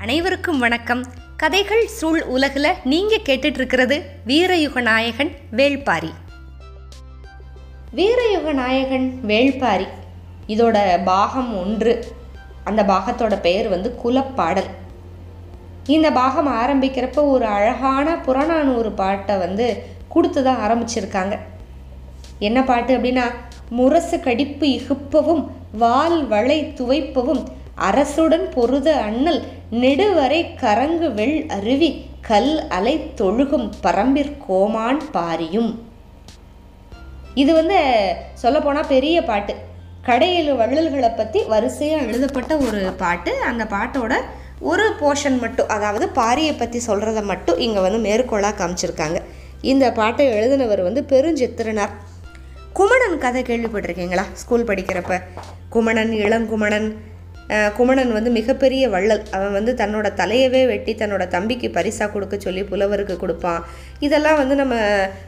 அனைவருக்கும் வணக்கம். கதைகள் சூழ் உலகில் நீங்கள் கேட்டுட்ருக்கிறது வீரயுக நாயகன் வேள்பாரி. வீரயுக நாயகன் வேள்பாரி. இதோட பாகம் ஒன்று. அந்த பாகத்தோட பெயர் வந்து குலப்பாடல். இந்த பாகம் ஆரம்பிக்கிறப்ப ஒரு அழகான புறநானூறு பாட்டை வந்து கொடுத்து தான் ஆரம்பிச்சிருக்காங்க. என்ன பாட்டு அப்படின்னா முரசு கடிப்பு இகுப்பவும் வால் வளை துவைப்பவும் அரசுடன் பொருத அண்ணல் நெடுவரை கரங்கு வெள் அருவி கல் அலை தொழுகும் பரம்பிற்கோமான் பாரியும். இது வந்து சொல்லப்போனால் பெரிய பாட்டு. கடையில் வள்ளல்களை பற்றி வரிசையாக எழுதப்பட்ட ஒரு பாட்டு. அந்த பாட்டோட ஒரு போர்ஷன் மட்டும் அதாவது பாரியை பற்றி சொல்கிறத மட்டும் இங்கே வந்து மேற்கோளாக காமிச்சிருக்காங்க. இந்த பாட்டை எழுதினவர் வந்து பெருஞ்சித்திரனார். குமணன் கதை கேள்விப்பட்டிருக்கீங்களா? ஸ்கூல் படிக்கிறப்ப. குமணன் இளங்குமணன் குமணன் வந்து மிகப்பெரிய வள்ளல். அவன் வந்து தன்னோட தலையவே வெட்டி தன்னோட தம்பிக்கு பரிசாக கொடுக்க சொல்லி புலவருக்கு கொடுப்பான். இதெல்லாம் வந்து நம்ம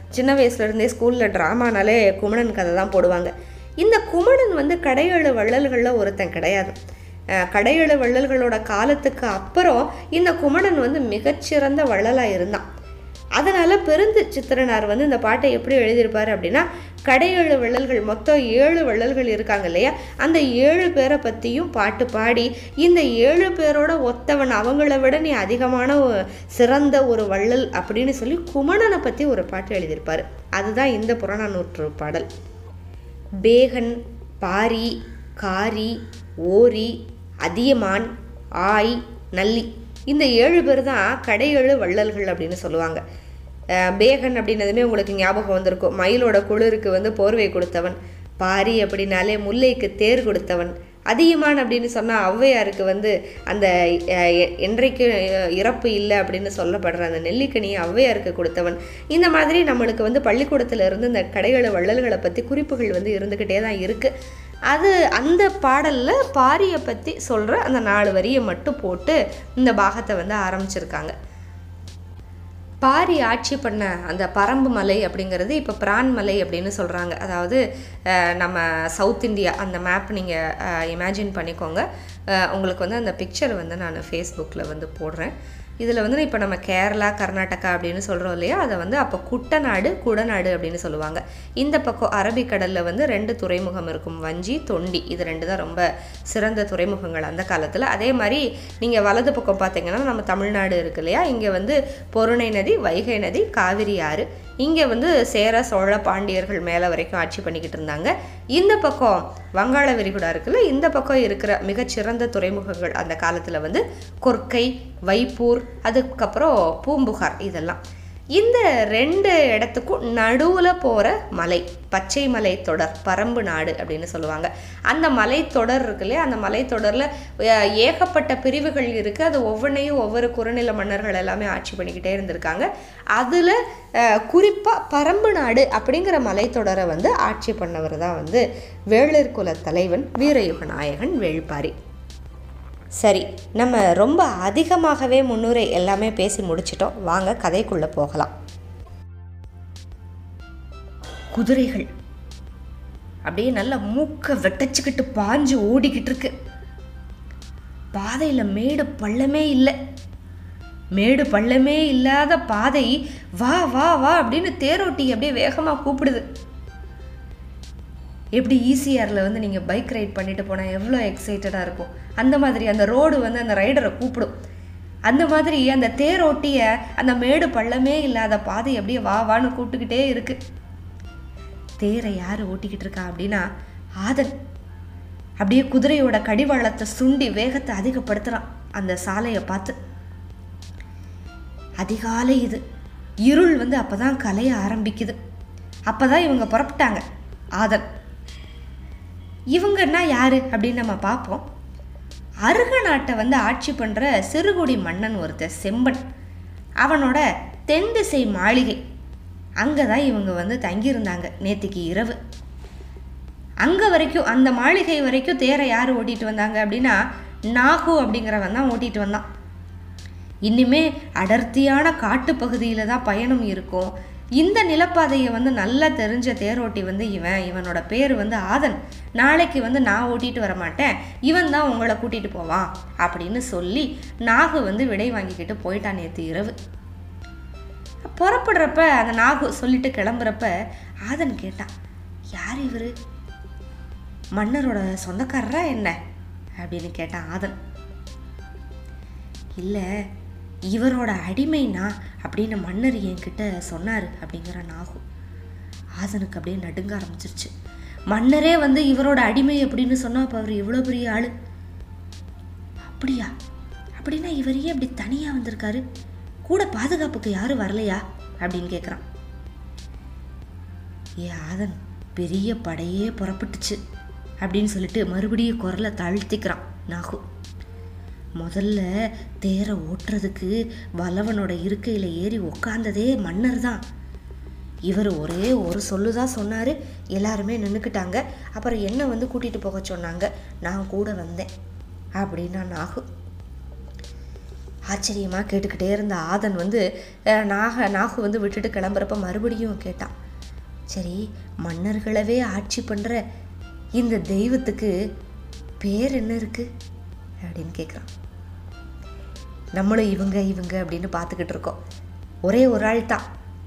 சின்ன வயசுலேருந்தே ஸ்கூலில் ட்ராமானாலே குமணன் கதை தான் போடுவாங்க. இந்த குமணன் வந்து கடையேழு வள்ளல்களில் ஒருத்தன் கிடையாது. அஹ், கடையேழு வள்ளல்களோட காலத்துக்கு அப்புறம் இந்த குமணன் வந்து மிகச்சிறந்த வள்ளலாக இருந்தான். அதனால் பெருந்து சித்திரனார் வந்து இந்த பாட்டை எப்படி எழுதியிருப்பார் அப்படின்னா கடையேழு வள்ளல்கள் மொத்தம் ஏழு வள்ளல்கள் இருக்காங்க இல்லையா? அந்த ஏழு பேரை பற்றியும் பாட்டு பாடி இந்த ஏழு பேரோட ஒத்தவன் அவங்கள விட நீ அதிகமான சிறந்த ஒரு வள்ளல் அப்படின்னு சொல்லி குமணனை பற்றி ஒரு பாட்டு எழுதியிருப்பார். அதுதான் இந்த புறநானூற்று பாடல். பேகன் பாரி காரி ஓரி அதியமான் ஆய் நல்லி. இந்த ஏழு பேர் தான் கடையேழு வள்ளல்கள் அப்படின்னு சொல்லுவாங்க. பேகன் அப்படின்னதுமே உங்களுக்கு ஞாபகம் வந்திருக்கும். மயிலோட குளிருக்கு வந்து போர்வை கொடுத்தவன். பாரி அப்படின்னாலே முல்லைக்கு தேர் கொடுத்தவன். அதியமான் அப்படின்னு சொன்னால் ஔவையாருக்கு வந்து அந்த என்றைக்கு இறப்பு இல்லை அப்படின்னு சொல்லப்படுற அந்த நெல்லிக்கனியை ஔவையாருக்கு கொடுத்தவன். இந்த மாதிரி நம்மளுக்கு வந்து பள்ளிக்கூடத்தில் இருந்து இந்த கடைகள வள்ளல்களை பற்றி குறிப்புகள் வந்து இருந்துக்கிட்டே தான் இருக்குது அது அந்த பாடலில் பாரியை பற்றி சொல்கிற அந்த நாலு வரியை மட்டும் போட்டு இந்த பாகத்தை வந்து ஆரம்பிச்சிருக்காங்க. பாரி ஆட்சி பண்ண அந்த பரம்பு மலை அப்படிங்கிறது இப்போ பிரான் மலை அப்படின்னு சொல்கிறாங்க அதாவது நம்ம சவுத் இந்தியா அந்த மேப் நீங்கள் இமேஜின் பண்ணிக்கோங்க. உங்களுக்கு வந்து அந்த பிக்சர் வந்து நான் ஃபேஸ்புக்கில் வந்து போடுறேன். இதில் வந்து இப்போ நம்ம கேரளா கர்நாடகா அப்படின்னு சொல்கிறோம் இல்லையா? அதை வந்து அப்போ குட்டநாடு குடநாடு அப்படின்னு சொல்லுவாங்க. இந்த பக்கம் அரபிக்கடலில் வந்து ரெண்டு துறைமுகம் இருக்கும். வஞ்சி தொண்டி. இது ரெண்டு தான் ரொம்ப சிறந்த துறைமுகங்கள் அந்த காலத்தில். அதே மாதிரி நீங்கள் வலது பக்கம் பார்த்தீங்கன்னா நம்ம தமிழ்நாடு இருக்கு இல்லையா? இங்கே வந்து பொருணை நதி வைகை நதி காவிரி ஆறு. இங்கே வந்து சேர சோழ பாண்டியர்கள் மேலே வரைக்கும் ஆட்சி பண்ணிக்கிட்டு இருந்தாங்க. இந்த பக்கம் வங்காள விரிகுடா இருக்குல்ல இந்த பக்கம் இருக்கிற மிகச்சிறந்த துறைமுகங்கள் அந்த காலத்தில் வந்து கொர்க்கை வைப்பூர் அதுக்கப்புறம் பூம்புகார் இதெல்லாம். இந்த ரெண்டு இடத்துக்கும் நடுவில் போகிற மலை பச்சை மலை தொடர் பரம்பு நாடு அப்படின்னு சொல்லுவாங்க. அந்த மலை தொடர் இருக்கு இல்லையா? அந்த மலை தொடரில் ஏகப்பட்ட பிரிவுகள் இருக்குது அது ஒவ்வொன்றையும் ஒவ்வொரு குறுநில மன்னர்கள் எல்லாமே ஆட்சி பண்ணிக்கிட்டே இருந்திருக்காங்க. அதில் குறிப்பாக பரம்பு நாடு அப்படிங்கிற மலைத்தொடரை வந்து ஆட்சி பண்ணவர் தான் வந்து வேளிர் குல தலைவன் வீரயுக நாயகன் வேள்பாரி. சரி நம்ம ரொம்ப அதிகமாகவே முன்னுரை எல்லாமே பேசி முடிச்சிட்டோம். வாங்க கதைக்குள்ளே போகலாம். குதிரைகள். அப்படியே நல்லா மூக்கை வெட்டச்சிக்கிட்டு பாஞ்சு ஓடிக்கிட்டு இருக்கு பாதையில் மேடு பள்ளமே இல்லை. மேடு பள்ளமே இல்லாத பாதை வா வா வா அப்படின்னு தேரோட்டி அப்படியே வேகமாக கூப்பிடுது. எப்படி ஈசிஆரில் வந்து நீங்கள் பைக் ரைட் பண்ணிட்டு போனால் எவ்வளோ எக்ஸைட்டடாக இருக்கும். அந்த மாதிரி அந்த ரோடு வந்து அந்த ரைடரை கூப்பிடும். அந்த மாதிரி அந்த தேரோட்டிய அந்த மேடு பள்ளமே இல்லாத பாதை அப்படியே வா வான்னு கூப்பிட்டுக்கிட்டே இருக்கு. தேரை யார் ஓட்டிக்கிட்டு இருக்கா அப்படின்னா ஆதன். அப்படியே குதிரையோட கடிவாளத்தை சுண்டி வேகத்தை அதிகப்படுத்துகிறான் அந்த சாலையை பார்த்து. அதிகாலை இது. இருள் வந்து அப்போதான் கலைய ஆரம்பிக்குது. அப்போதான் இவங்க புறப்பட்டாங்க. ஆதன். இவங்கன்னா யாரு அப்படின்னு நம்ம பார்ப்போம். அருக நாட்டை வந்து ஆட்சி பண்ணுற சிறுகுடி மன்னன் ஒருத்தர் செம்பன். அவனோட தென் திசை மாளிகை. அங்கே தான் இவங்க வந்து தங்கியிருந்தாங்க நேற்றுக்கு இரவு. அங்கே வரைக்கும் அந்த மாளிகை வரைக்கும் தேரை யார் ஓட்டிகிட்டு வந்தாங்க அப்படின்னா நாகு அப்படிங்கிறவன் தான் ஓட்டிகிட்டு வந்தான். இன்னுமே அடர்த்தியான காட்டுப்பகுதியில் தான் பயணம் இருக்கும். இந்த நிலப்பாதையை வந்து நல்லா தெரிஞ்ச தேரோட்டி வந்து இவன் இவனோட பேர் வந்து ஆதன். நாளைக்கு வந்து நான் ஓட்டிட்டு வர மாட்டேன் இவன் தான் உங்களை கூட்டிகிட்டு போவான் அப்படின்னு சொல்லி நாகு வந்து விடை வாங்கிக்கிட்டு போயிட்டான் நேற்று இரவு. புறப்படுறப்ப அந்த நாகு சொல்லிட்டு கிளம்புறப்ப ஆதன் கேட்டான் யார் இவர்? மன்னரோட சொந்தக்காரரா என்ன? அப்படின்னு கேட்டான் ஆதன். இல்லை இவரோட அடிமைனா அப்படின்னு மன்னர் என்கிட்ட சொன்னார் அப்படிங்கிற நாகு. ஆதனுக்கு அப்படியே நடுங்க ஆரம்பிச்சிருச்சு. மன்னரே வந்து இவரோட அடிமை அப்படின்னு சொன்னால் அப்போ அவர் எவ்வளோ பெரிய ஆள். அப்படியா? அப்படின்னா இவரையே அப்படி தனியாக வந்திருக்காரு? கூட பாதுகாப்புக்கு யாரும் வரலையா? அப்படின்னு கேட்குறான் ஏ ஆதன் பெரிய படையே புறப்பட்டுச்சு அப்படின்னு சொல்லிட்டு மறுபடியும் குரலை தாழ்த்திக்கிறான் நாகு. முதல்ல தேரை ஓட்டுறதுக்கு வல்லவனோட இருக்கையில் ஏறி உக்காந்ததே மன்னர் தான் இவர் ஒரே ஒரு சொல்லு தான் சொன்னார். எல்லாருமே நின்றுக்கிட்டாங்க அப்புறம் என்ன வந்து கூட்டிகிட்டு போக சொன்னாங்க? நான் கூட வந்தேன். அப்படின்னா நாகு. ஆச்சரியமாக கேட்டுக்கிட்டே இருந்த ஆதன் வந்து நாக நாகு வந்து விட்டுட்டு கிளம்புறப்ப மறுபடியும் கேட்டான். சரி மன்னர்களவே ஆட்சி பண்ணுற இந்த தெய்வத்துக்கு பேர் என்ன இருக்குது அப்படின்னு கேட்குறான் நம்மளும் இவங்க இவங்க அப்படின்னு பார்த்துக்கிட்டு இருக்கோம். ஒரே ஒரு ஆள் தான்.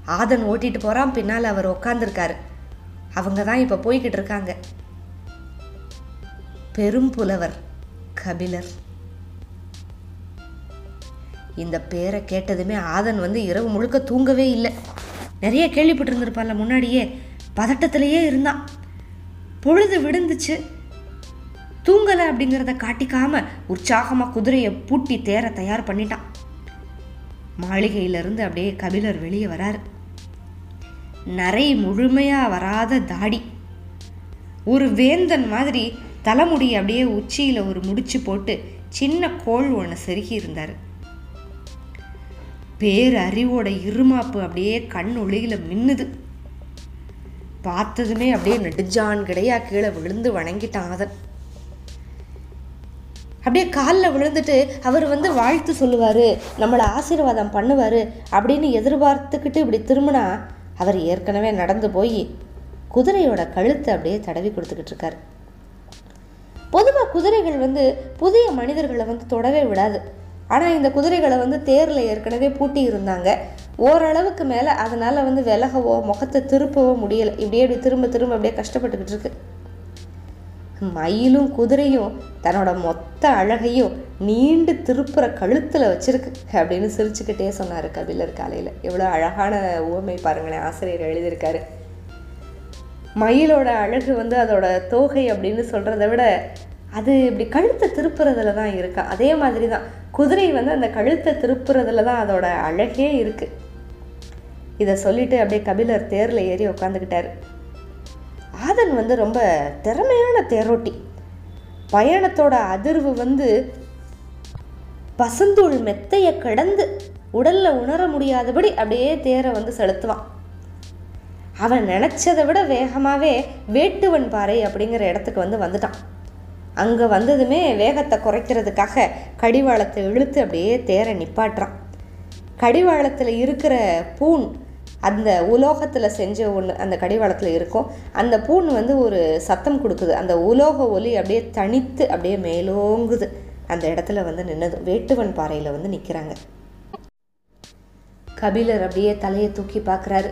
ஆதன் ஓட்டிட்டு போகிறான் பின்னால் அவர் உட்காந்துருக்காரு அவங்க தான் இப்போ போய்கிட்டு இருக்காங்க. பெரும் புலவர் கபிலர். இந்த பேரை கேட்டதுமே ஆதன் வந்து இரவு முழுக்க தூங்கவே இல்லை. நிறைய கேள்விப்பட்டிருந்திருப்பான்ல முன்னாடியே. பதட்டத்திலேயே இருந்தான். பொழுது விடுந்துச்சு தூங்கலை அப்படிங்கிறத காட்டிக்காம உற்சாகமாக குதிரையை பூட்டி தேர தயார் பண்ணிட்டான். மாளிகையிலிருந்து அப்படியே கபிலர் வெளியே வராரு. நரை முழுமையாக வராத தாடி. ஒரு வேந்தன் மாதிரி தலைமுடி அப்படியே உச்சியில் ஒரு முடிச்சு போட்டு சின்ன கோள் ஒன்று செருகி இருந்தார். பேர் இருமாப்பு அப்படியே கண் ஒளியில் மின்னுது. பார்த்ததுமே அப்படியே நெடுஞ்சான் கிடையா கீழே விழுந்து வணங்கிட்டான் அதன் அப்படியே காலில் விழுந்துட்டு அவர் வந்து வாழ்த்து சொல்லுவார் நம்மளை ஆசீர்வாதம் பண்ணுவார் அப்படின்னு எதிர்பார்த்துக்கிட்டு இப்படி திரும்பினா அவர் ஏற்கனவே நடந்து போய் குதிரையோட கழுத்தை அப்படியே தடவி கொடுத்துக்கிட்டு இருக்காரு. பொதுவாக குதிரைகள் வந்து புதிய மனிதர்களை வந்து தொடவே விடாது. ஆனால் இந்த குதிரைகளை வந்து தேரில் ஏற்கனவே பூட்டி இருந்தாங்க. ஓரளவுக்கு மேலே அதனால் வந்து விலகவோ முகத்தை திருப்பவோ முடியலை. இப்படியே இப்படி திரும்ப திரும்ப அப்படியே கஷ்டப்பட்டுக்கிட்டு இருக்கு. மயிலும் குதிரையும் தன்னோட மொத்த அழகையும் நீண்டு திருப்புற கழுத்தில் வச்சிருக்கு அப்படின்னு சிரிச்சுக்கிட்டே சொன்னார் கபிலர் காலையில். எவ்வளோ அழகான உவமை பாருங்களேன் ஆசிரியர் எழுதியிருக்காரு. மயிலோட அழகு வந்து அதோட தோகை அப்படின்னு சொல்கிறத விட அது இப்படி கழுத்தை திருப்புறதுல தான் இருக்கா? அதே மாதிரி தான் குதிரை வந்து அந்த கழுத்தை திருப்புறதுல தான் அதோட அழகே இருக்குது இதை சொல்லிட்டு அப்படியே கபிலர் தேரில் ஏறி உட்காந்துக்கிட்டாரு ஆதன் வந்து ரொம்ப திறமையான தேரோட்டி. பயணத்தோட அதிர்வு வந்து பசந்தூள் மெத்தையை கடந்து உடல்ல உணர முடியாதபடி அப்படியே தேரை வந்து செலுத்துவான். அவன் நினச்சதை விட வேகமாகவே வேட்டுவன் பாறை அப்படிங்கிற இடத்துக்கு வந்து வந்துட்டான். அங்கே வந்ததுமே வேகத்தை குறைக்கிறதுக்காக கடிவாளத்தை இழுத்து அப்படியே தேரை நிப்பாட்டுறான். கடிவாளத்தில் இருக்கிற பூன் அந்த உலோகத்தில் செஞ்ச ஒன்று அந்த கடிவாளத்தில் இருக்கும். அந்த பூண் வந்து ஒரு சத்தம் கொடுக்குது. அந்த உலோக ஒலி அப்படியே தனித்து அப்படியே மேலோங்குது. அந்த இடத்துல வந்து நின்னது வேட்டுவன் பாறையில் வந்து நிற்கிறாங்க கபிலர் அப்படியே தலையை தூக்கி பார்க்குறாரு.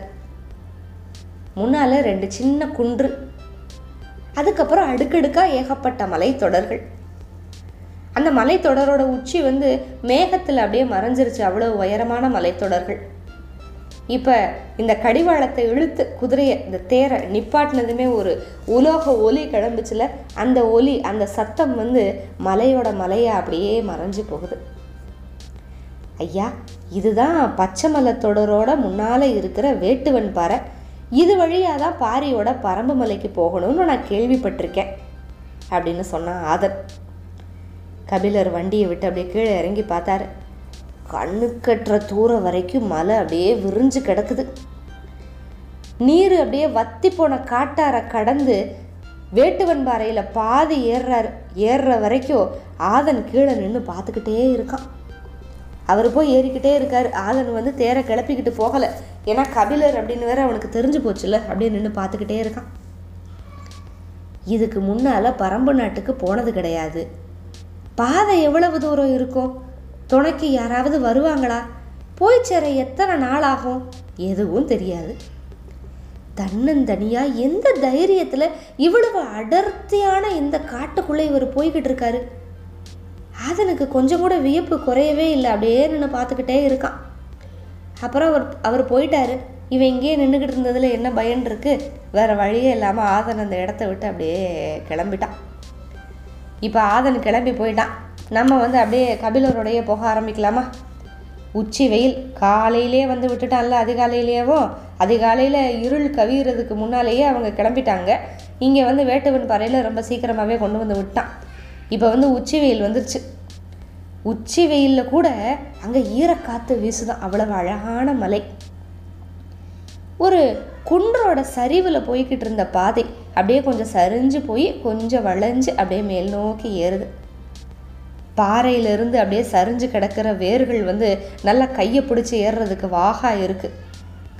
முன்னால் ரெண்டு சின்ன குன்று அதுக்கப்புறம் அடுக்கடுக்காக ஏகப்பட்ட மலைத்தொடர்கள். அந்த மலைத்தொடரோட உச்சி வந்து மேகத்தில் அப்படியே மறைஞ்சிருச்சு. அவ்வளோ உயரமான மலைத்தொடர்கள். இப்போ இந்த கடிவாளத்தை இழுத்து குதிரையை இந்த தேரை நிப்பாட்டினதுமே ஒரு உலோக ஒலி கிளம்புச்சுல அந்த ஒலி அந்த சத்தம் வந்து மலையோட மலையை அப்படியே மறைஞ்சு போகுது. ஐயா இதுதான் பச்சை மலைத்தொடரோட முன்னால் இருக்கிற வேட்டுவன் பாறை. இது வழியாக தான் பாரியோட பரம்பு மலைக்கு போகணும்னு நான் கேள்விப்பட்டிருக்கேன் அப்படின்னு சொன்னான் ஆதன் கபிலர் வண்டியை விட்டு அப்படியே கீழே இறங்கி பார்த்தாரு. கண்ணுக்கற்ற தூரம் வரைக்கும் மலை அப்படியே விரிஞ்சு கிடக்குது. நீர் அப்படியே வத்தி போன காட்டாரை கடந்து வேட்டுவன் பாறையில் பாதி ஏறுறாரு. ஏறுற வரைக்கும் ஆதன் கீழே நின்று பார்த்துக்கிட்டே இருக்கான். அவர் போய் ஏறிக்கிட்டே இருக்கார். ஆதன் வந்து தேரை கிளப்பிக்கிட்டு போகலை. ஏன்னா கபிலர் அப்படின்னு வேற அவனுக்கு தெரிஞ்சு போச்சுல்ல அப்படின்னு நின்று பார்த்துக்கிட்டே இருக்கான். இதுக்கு முன்னால் பரம்பு நாட்டுக்கு போனது கிடையாது. பாதை எவ்வளவு தூரம் இருக்கும்? துணைக்கு யாராவது வருவாங்களா? போய் சேர எத்தனை நாள் ஆகும் எதுவும் தெரியாது. தன்னந்தனியாக எந்த தைரியத்தில் இவ்வளவு அடர்த்தியான இந்த காட்டுக்குள்ளே இவர் போய்கிட்டு இருக்காரு? ஆதனுக்கு கொஞ்சம் கூட வியப்பு குறையவே இல்லை. அப்படியே நின்று பார்த்துக்கிட்டே இருக்கான். அப்புறம் அவர் அவர் போயிட்டாரு. இவன் இங்கேயே நின்றுக்கிட்டு இருந்ததில் என்ன பயன் இருக்கு? வேற வழியே இல்லாமல் ஆதன் அந்த இடத்த விட்டு அப்படியே கிளம்பிட்டான். இப்போ ஆதன் கிளம்பி போயிட்டான். நம்ம வந்து அப்படியே கபிலருடைய போக ஆரம்பிக்கலாமா? உச்சி வெயில். காலையிலே வந்து விட்டுட்டான்ல அதிகாலையிலேயேவோ? அதிகாலையில் இருள் கவிகிறதுக்கு முன்னாலேயே அவங்க கிளம்பிட்டாங்க. இங்கே வந்து வேட்டுவன் பாறையில் ரொம்ப சீக்கிரமாகவே கொண்டு வந்து விட்டான். இப்போ வந்து உச்சி வெயில் வந்துருச்சு. உச்சி வெயிலில் கூட அங்கே ஈரக்காற்று வீசுதான். அவ்வளவு அழகான மலை. ஒரு குன்றோட சரிவில் போய்கிட்டு இருந்த பாதை அப்படியே கொஞ்சம் சரிஞ்சு போய் கொஞ்சம் வளைஞ்சு அப்படியே மேல் நோக்கி ஏறுது. பாறையிலிருந்து அப்படியே சரிஞ்சு கிடக்கிற வேர்கள் வந்து நல்லா கையை பிடிச்சி ஏறுறதுக்கு வாகா இருக்குது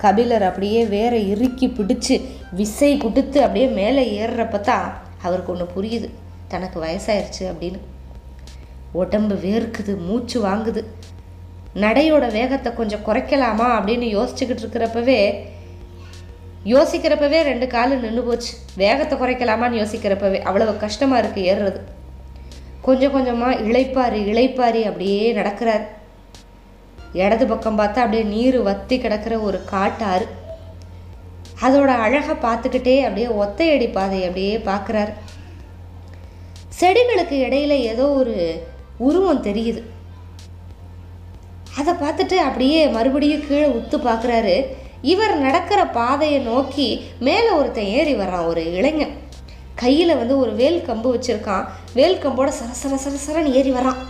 கபிலர் அப்படியே வேற இறுக்கி பிடிச்சு விசை கொடுத்து அப்படியே மேலே ஏறுறப்ப தான் அவருக்கு ஒன்று புரியுது. தனக்கு வயசாயிருச்சு அப்படின்னு. உடம்பு வேர்க்குது மூச்சு வாங்குது. நடையோட வேகத்தை கொஞ்சம் குறைக்கலாமா அப்படின்னு யோசிச்சுக்கிட்டு இருக்கிறப்பவே யோசிக்கிறப்பவே ரெண்டு காலு நின்று போச்சு. வேகத்தை குறைக்கலாமான்னு யோசிக்கிறப்பவே அவ்வளவு கஷ்டமாக இருக்குது ஏறுறது. கொஞ்சம் கொஞ்சமாக இளைப்பாரி இளைப்பாரி அப்படியே நடக்கிறார். இடது பக்கம் பார்த்தா அப்படியே நீர் வத்தி கிடக்கிற ஒரு காட்டாறு. அதோட அழகை பார்த்துக்கிட்டே அப்படியே ஒத்தையடி பாதை அப்படியே பார்க்குறாரு. செடிகளுக்கு இடையில ஏதோ ஒரு உருவம் தெரியுது. அதை பார்த்துட்டு அப்படியே மறுபடியும் கீழே உத்து பார்க்குறாரு. இவர் நடக்கிற பாதையை நோக்கி மேலே ஒருத்தன் ஏறி வர்றான் ஒரு இளைஞன். கையில் வந்து ஒரு வேல் கம்பு வச்சுருக்கான். வேல் கம்போட சர சர சர சரன்னு ஏறி வரான்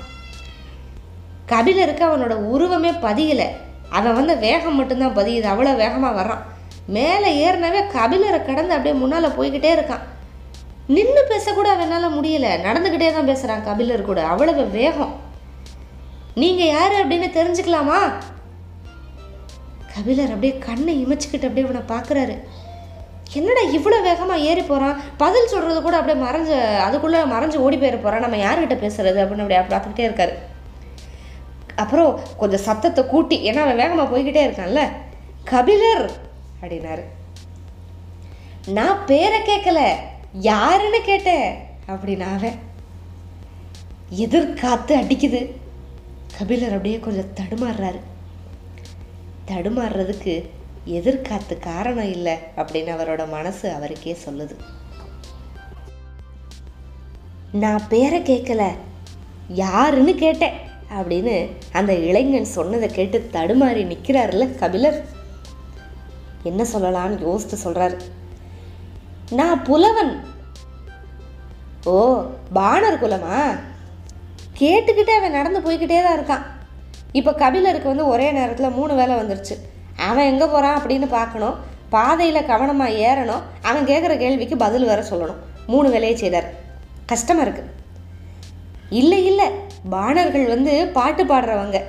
கபிலருக்கு அவனோட உருவமே பதியலை. அவன் வந்து வேகம் மட்டும்தான் பதியுது. அவ்வளோ வேகமாக வரான் மேலே ஏறினவே கபிலரை கடந்து அப்படியே முன்னால் போய்கிட்டே இருக்கான். நின்று பேசக்கூட அவனால் முடியல. நடந்துக்கிட்டே தான் பேசுகிறான் கபிலர் கூட. அவ்வளவு வேகம். நீங்கள் யார் அப்படின்னு தெரிஞ்சுக்கலாமா? கபிலர் அப்படியே கண்ணை இமைச்சிக்கிட்டு அப்படியே அவனை பார்க்குறாரு. என்னடா இவ்வளோ வேகமாக ஏறி போகிறான் பதில் சொல்கிறது கூட அப்படியே மறைஞ்சு அதுக்குள்ளே மறைஞ்சு ஓடி போயிட போகிறான் நம்ம யார்கிட்ட பேசுறது அப்படின்னு அப்படியே பார்த்துக்கிட்டே இருக்காரு. அப்புறம் கொஞ்சம் சத்தத்தை கூட்டி ஏன்னா அவன் வேகமாக போய்கிட்டே இருக்கான்ல. கபிலர் அப்படின்னாரு. நான் பேரை கேட்கல யாருன்னு கேட்டேன் அப்படின்னு அவன் எதிர்காத்து அடிக்குது. கபிலர் அப்படியே கொஞ்சம் தடுமாறுறாரு. தடுமாறுறதுக்கு எதிர்காத்து காரணம் இல்லை அப்படின்னு அவரோட மனசு அவருக்கே சொல்லுது. நான் பேரை கேட்கல யாருன்னு கேட்டேன் அப்படின்னு அந்த இளைஞன் சொன்னதை கேட்டு தடுமாறி நிற்கிறாருல்ல கபிலர். என்ன சொல்லலாம்னு யோசித்து சொல்கிறாரு நான் புலவன். ஓ பாணர் குலமா? கேட்டுக்கிட்டே அவன் நடந்து போய்கிட்டே தான் இருக்கான். இப்போ கபிலருக்கு வந்து ஒரே நேரத்தில் மூணு வேலை வந்துருச்சு. அவன் எங்கே போகிறான் அப்படின்னு பார்க்கணும். பாதையில் கவனமாக ஏறணும். அவன் கேட்குற கேள்விக்கு பதில் வர சொல்லணும். மூணு வேலையை செய்தார். கஷ்டமாக இருக்குது இல்லை இல்லை. பாணர்கள் வந்து பாட்டு பாடுறவங்க.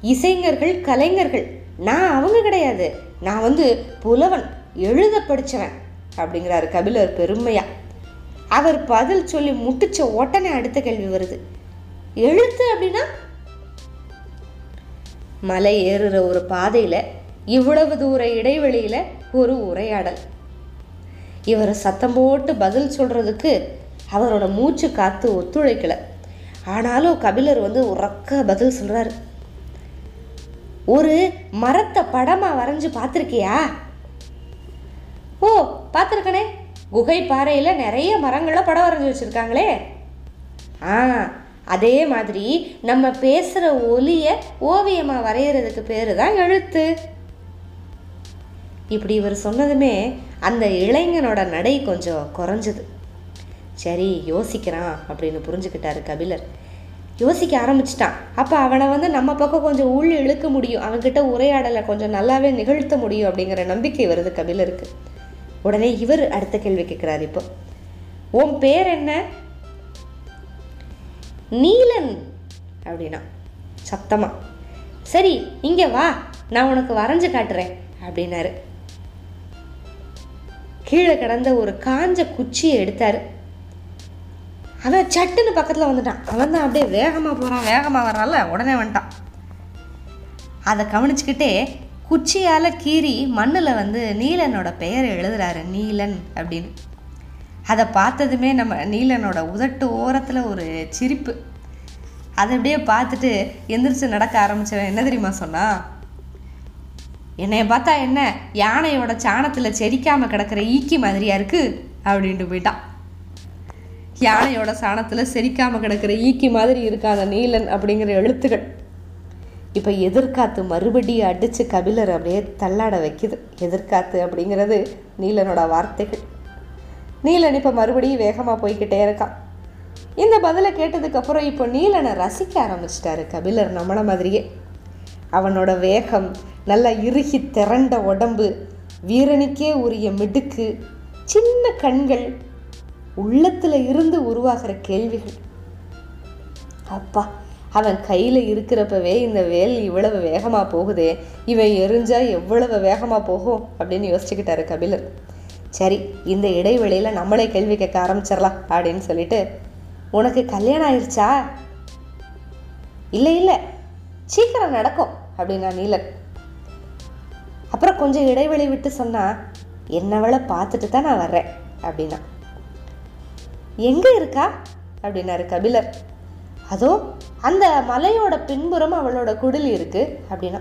இசைஞர்கள் கலைஞர்கள். நான் அவங்க கிடையாது. நான் வந்து புலவன் எழுத படித்தவன் அப்படிங்கிறாரு கபிலர் பெருமையா. அவர் பதில் சொல்லி முட்டிச்ச உடனே அடுத்த கேள்வி வருது. எழுத்து அப்படின்னா மலை ஏறுற ஒரு பாதையில் இவ்வளவு தூர இடைவெளியில் ஒரு உரையாடல். இவர் சத்தம் போட்டு பதில் சொல்கிறதுக்கு அவரோட மூச்சு காத்து ஒத்துழைக்கல. ஆனாலும் கபிலர் வந்து உறக்க பதில் சொல்கிறாரு ஒரு மரத்தை படமாக வரைஞ்சு பார்த்துருக்கியா? ஓ பார்த்துருக்கனே. குகை பாறையில் நிறைய மரங்களை படம் வரைஞ்சி வச்சுருக்காங்களே. ஆ அதே மாதிரி நம்ம பேசுகிற ஒலியை ஓவியமாக வரைகிறதுக்கு பேர் தான் எழுத்து. இப்படி இவர் சொன்னதுமே அந்த இளைஞனோட நடை கொஞ்சம் குறைஞ்சது. சரி யோசிக்கிறான் அப்படின்னு புரிஞ்சுக்கிட்டாரு கபிலர். யோசிக்க ஆரம்பிச்சிட்டான். அப்போ அவனை வந்து நம்ம பக்கம் கொஞ்சம் உள் இழுக்க முடியும். அவன்கிட்ட உரையாடலை கொஞ்சம் நல்லாவே நிகழ்த்த முடியும் அப்படிங்கிற நம்பிக்கை வருது கபிலருக்கு. உடனே இவர் அடுத்த கேள்வி கேட்குறாரு இப்போ. உன் பேர் என்ன? நீலன் அப்படின்னா சத்தமா. சரி இங்கே வா. நான் உனக்கு வரைஞ்சு காட்டுறேன் அப்படின்னாரு. கீழே கிடந்த ஒரு காஞ்ச குச்சியை எடுத்தார். அவன் சட்டுன்னு பக்கத்தில் வந்துட்டான். அவன் தான் அப்படியே வேகமாக போகிறான் வேகமாக வர்றால உடனே வந்துட்டான். அதை கவனிச்சுக்கிட்டே குச்சியால் கீறி மண்ணில் வந்து நீலனோட பெயரை எழுதுறாரு நீலன் அப்படின்னு. அதை பார்த்ததுமே நம்ம நீலனோட உதட்டு ஓரத்தில் ஒரு சிரிப்பு. அதை அப்படியே பார்த்துட்டு எந்திரிச்சு நடக்க ஆரம்பிச்சவன் என்ன தெரியுமா சொன்னால் என்னைய பார்த்தா என்ன யானையோட சாணத்தில் செரிக்காமல் கிடக்கிற ஈக்கி மாதிரியா இருக்குது அப்படின்ட்டு போயிட்டான் யானையோட சாணத்தில் செரிக்காமல் கிடக்கிற ஈக்கி மாதிரி இருக்காத நீலன் அப்படிங்கிற எழுத்துக்கள். இப்போ எதிர்காத்து மறுபடியும் அடித்து கபிலர் அப்படியே தள்ளாட வைக்குது. எதிர்காத்து அப்படிங்கிறது நீலனோட வார்த்தைகள். நீலன் இப்போ மறுபடியும் வேகமாக போய்கிட்டே இருக்கான் இந்த பதிலை கேட்டதுக்கப்புறம் இப்போ நீலனை ரசிக்க ஆரம்பிச்சிட்டாரு கபிலர் நம்மளை மாதிரியே. அவனோட வேகம் நல்லா இறுகி திரண்ட உடம்பு வீரனுக்கே உரிய மிடுக்கு சின்ன கண்கள் உள்ளத்தில் இருந்து உருவாகிற கேள்விகள். அப்பா அவன் கையில் இருக்கிறப்பவே இந்த வேல் இவ்வளவு வேகமாக போகுதே இவன் எரிஞ்சா எவ்வளவு வேகமாக போகும் அப்படின்னு யோசிச்சுக்கிட்டாரு கபிலர். சரி இந்த இடைவெளியில் நம்மளே கேள்வி கேட்க ஆரம்பிச்சிடலாம் அப்படின்னு சொல்லிட்டு உனக்கு கல்யாணம் ஆயிடுச்சா இல்லை இல்லை. சீக்கிரம் நடக்கும் அப்படின்னா நீலன். அப்புறம் கொஞ்சம் இடைவெளி விட்டு சொன்னா என்னவளை பார்த்துட்டு தான் நான் வர்றேன் அப்படின்னா. எங்கே இருக்கா? அப்படின்னாரு கபிலர். அதோ அந்த மலையோட பின்புறம் அவளோட குடில் இருக்கு அப்படின்னா.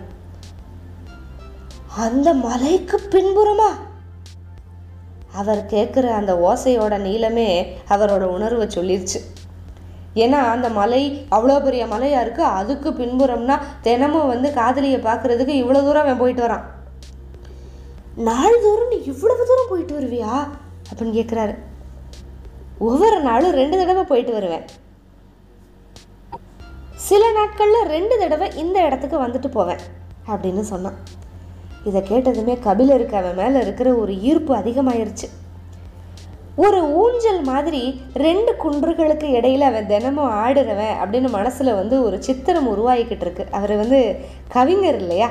அந்த மலைக்கு பின்புறமா? அவர் கேட்குற அந்த ஓசையோட நீளமே அவரோட உணர்வை சொல்லிருச்சு. ஏன்னா அந்த மலை அவ்வளோ பெரிய மலையாக இருக்குது அதுக்கு பின்புறம்னா தினமும் வந்து காதலியை பார்க்குறதுக்கு இவ்வளோ தூரம் அவன் போயிட்டு வரான். நாள்தோறும் நீ இவ்வளவு தூரம் போயிட்டு வருவியா? அப்படின்னு கேட்குறாரு ஒவ்வொரு நாளும் ரெண்டு தடவை போயிட்டு வருவேன். சில நாட்களில் ரெண்டு தடவை இந்த இடத்துக்கு வந்துட்டு போவேன் அப்படின்னு சொன்னான். இதை கேட்டதுமே கபிலருக்கு அவன் மேலே இருக்கிற ஒரு ஈர்ப்பு அதிகமாயிருச்சு. ஒரு ஊஞ்சல் மாதிரி ரெண்டு குன்றுகளுக்கு இடையில் அவன் தினமும் ஆடுறவன் அப்படின்னு மனசில் வந்து ஒரு சித்திரம் உருவாகிக்கிட்டு இருக்கு. அவர் வந்து கவிஞர் இல்லையா?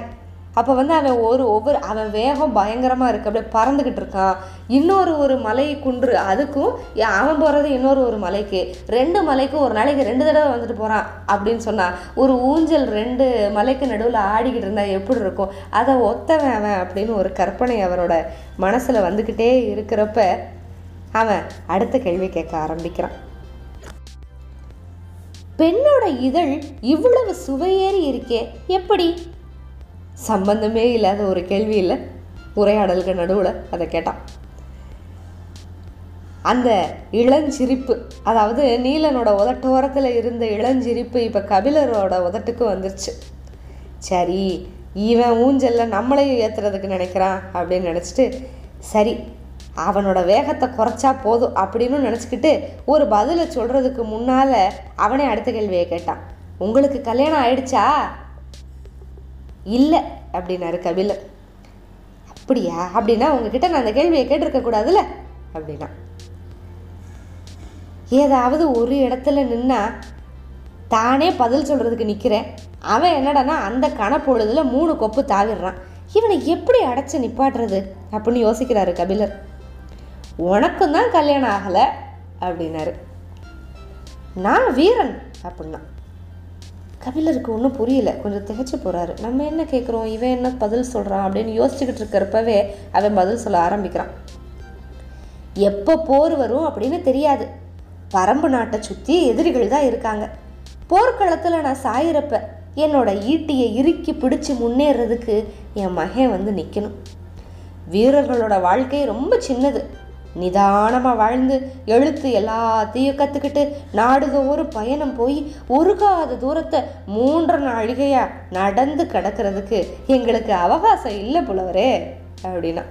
அப்போ வந்து அவன் ஒரு ஒவ்வொரு அவன் வேகம் பயங்கரமாக இருக்கு. அப்படியே பறந்துக்கிட்டு இருக்கான். இன்னொரு ஒரு மலை குன்று அதுக்கும் அவன் போகிறது இன்னொரு ஒரு மலைக்கு. ரெண்டு மலைக்கும் ஒரு நாளைக்கு ரெண்டு தடவை வந்துட்டு போகிறான் அப்படின்னு சொன்னான் ஒரு ஊஞ்சல் ரெண்டு மலைக்கு நடுவில் ஆடிக்கிட்டு இருந்தால் எப்படி இருக்கும்? அதை ஒத்தவன் அவன் அப்படின்னு ஒரு கற்பனை அவரோட மனசில் வந்துக்கிட்டே இருக்கிறப்ப அவன் அடுத்த கேள்வி கேட்க ஆரம்பிக்கிறான். பெண்ணோட இதழ் இவ்வளவு சுவையேறி இருக்கே எப்படி? சம்பந்தமே இல்லாத ஒரு கேள்வி இல்லை உரையாடலுக்கு நடுவில் அதை கேட்டான். அந்த இளஞ்சிரிப்பு அதாவது நீலனோட உதட்டோரத்தில் இருந்த இளஞ்சிரிப்பு இப்போ கபிலரோட உதட்டுக்கு வந்துருச்சு. சரி இவன் ஊஞ்சல்ல நம்மளையும் ஏற்றுறதுக்கு நினைக்கிறான் அப்படின்னு நினச்சிட்டு சரி அவனோட வேகத்தை குறைச்சா போதும் அப்படின்னு நினச்சிக்கிட்டு ஒரு பதிலை சொல்கிறதுக்கு முன்னால் அவனே அடுத்த கேள்வியை கேட்டான். உங்களுக்கு கல்யாணம் ஆயிடுச்சா? இல்லை அப்படின்னாரு கபிலர் அப்படியா? அப்படின்னா உங்ககிட்ட நான் அந்த கேள்வியை கேட்டிருக்க கூடாதுல்ல? அப்படின்னா. ஏதாவது ஒரு இடத்துல நின்னா தானே பதில் சொல்கிறதுக்கு நிற்கிறேன் அவன் என்னடான்னா அந்த கணப்பொழுதுல மூணு கொப்பு தாவிடுறான். இவனை எப்படி அடைச்சு நிப்பாட்டுறது? அப்படின்னு யோசிக்கிறாரு கபிலர் உனக்கும் தான் கல்யாணம் ஆகலை அப்படின்னாரு. நான் வீரன் அப்படின்னா. கபிலருக்கு ஒன்றும் புரியல. கொஞ்சம் திகைச்சு போகிறாரு நம்ம என்ன கேட்குறோம் இவன் என்ன பதில் சொல்கிறான் அப்படின்னு யோசிச்சுக்கிட்டு இருக்கிறப்பவே அவன் பதில் சொல்ல ஆரம்பிக்கிறான். எப்போ போர் வரும் அப்படின்னு தெரியாது. பரம்பு நாட்டை சுற்றி எதிரிகள் தான் இருக்காங்க. போர்க்களத்தில் நான் சாயிறப்ப என்னோட ஈட்டியை இறுக்கி பிடிச்சி முன்னேறதுக்கு என் மகன் வந்து நிற்கணும் வீரர்களோட வாழ்க்கை ரொம்ப சின்னது. நிதானமாக வாழ்ந்து எழுத்து எல்லாத்தையும் கற்றுக்கிட்டு நாடுதோறும் பயணம் போய் உருகாத தூரத்தை மூன்று நாழிகையாக நடந்து கிடக்கிறதுக்கு எங்களுக்கு அவகாசம் இல்லை புலவரே அப்படின்னா.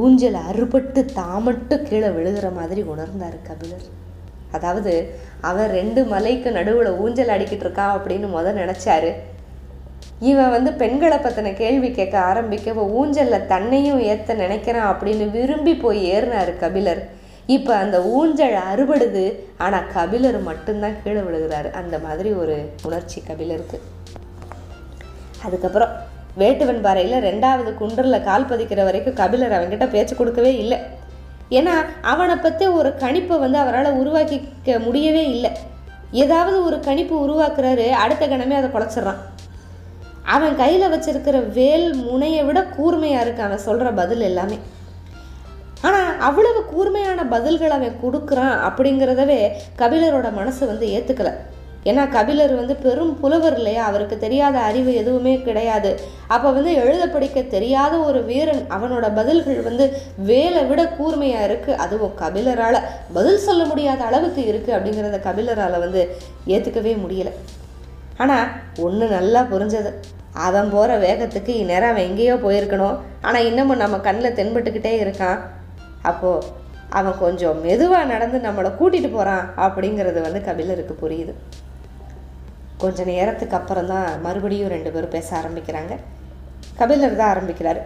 ஊஞ்சல் அறுபட்டு தாமட்டு கீழே விழுகிற மாதிரி உணர்ந்தார் கபிலர். அதாவது அவர் ரெண்டு மலைக்கு நடுவில் ஊஞ்சல் அடிக்கிட்டு இருக்கான் அப்படின்னு முத நினச்சாரு. இவன் வந்து பெண்களை பற்றின கேள்வி கேட்க ஆரம்பிக்க ஊஞ்சலில் தன்னையும் ஏற்ற நினைக்கிறான் அப்படின்னு விரும்பி போய் ஏறினார் கபிலர். இப்போ அந்த ஊஞ்சல் அறுபடுது. ஆனால் கபிலர் மட்டும்தான் கீழே விழுகிறாரு. அந்த மாதிரி ஒரு உணர்ச்சி கபிலருக்கு. அதுக்கப்புறம் வேட்டுவன் பாறையில் ரெண்டாவது குன்றலில் கால் பதிக்கிற வரைக்கும் கபிலர் அவன்கிட்ட பேச்சு கொடுக்கவே இல்லை. ஏன்னா அவனை பற்றி ஒரு கணிப்பை வந்து அவரால் உருவாக்கிக்க முடியவே இல்லை. ஏதாவது ஒரு கணிப்பு உருவாக்குறாரு. அடுத்த கணமே அதை குலைச்சிட்றான் அவன் கையில் வச்சிருக்கிற வேல் முனையை விட கூர்மையாக இருக்கு. அவன் சொல்கிற பதில் எல்லாமே. ஆனால் அவ்வளவு கூர்மையான பதில்கள் அவன் கொடுக்குறான் அப்படிங்கிறதவே கபிலரோட மனசு வந்து ஏற்றுக்கலை ஏன்னா கபிலர் வந்து பெரும் புலவர் இல்லையா? அவருக்கு தெரியாத அறிவு எதுவுமே கிடையாது. அப்போ வந்து எழுத படிக்க தெரியாத ஒரு வீரன் அவனோட பதில்கள் வந்து வேலை விட கூர்மையாக இருக்குது அதுவும் கபிலரால். பதில் சொல்ல முடியாத அளவுக்கு இருக்குது அப்படிங்கிறத கபிலரால் வந்து ஏற்றுக்கவே முடியலை. ஆனால் ஒன்று நல்லா புரிஞ்சது. அவன் போகிற வேகத்துக்கு இந்நேரம் அவன் எங்கேயோ போயிருக்கணும். ஆனால் இன்னமும் நம்ம கண்ணில் தென்பட்டுக்கிட்டே இருக்கான். அப்போது அவன் கொஞ்சம் மெதுவாக நடந்து நம்மளை கூட்டிகிட்டு போகிறான் அப்படிங்கிறது வந்து கபிலருக்கு புரியுது. கொஞ்ச நேரத்துக்கு அப்புறம் தான் மறுபடியும் ரெண்டு பேரும் பேச ஆரம்பிக்கிறாங்க. கபிலர் தான் ஆரம்பிக்கிறார்.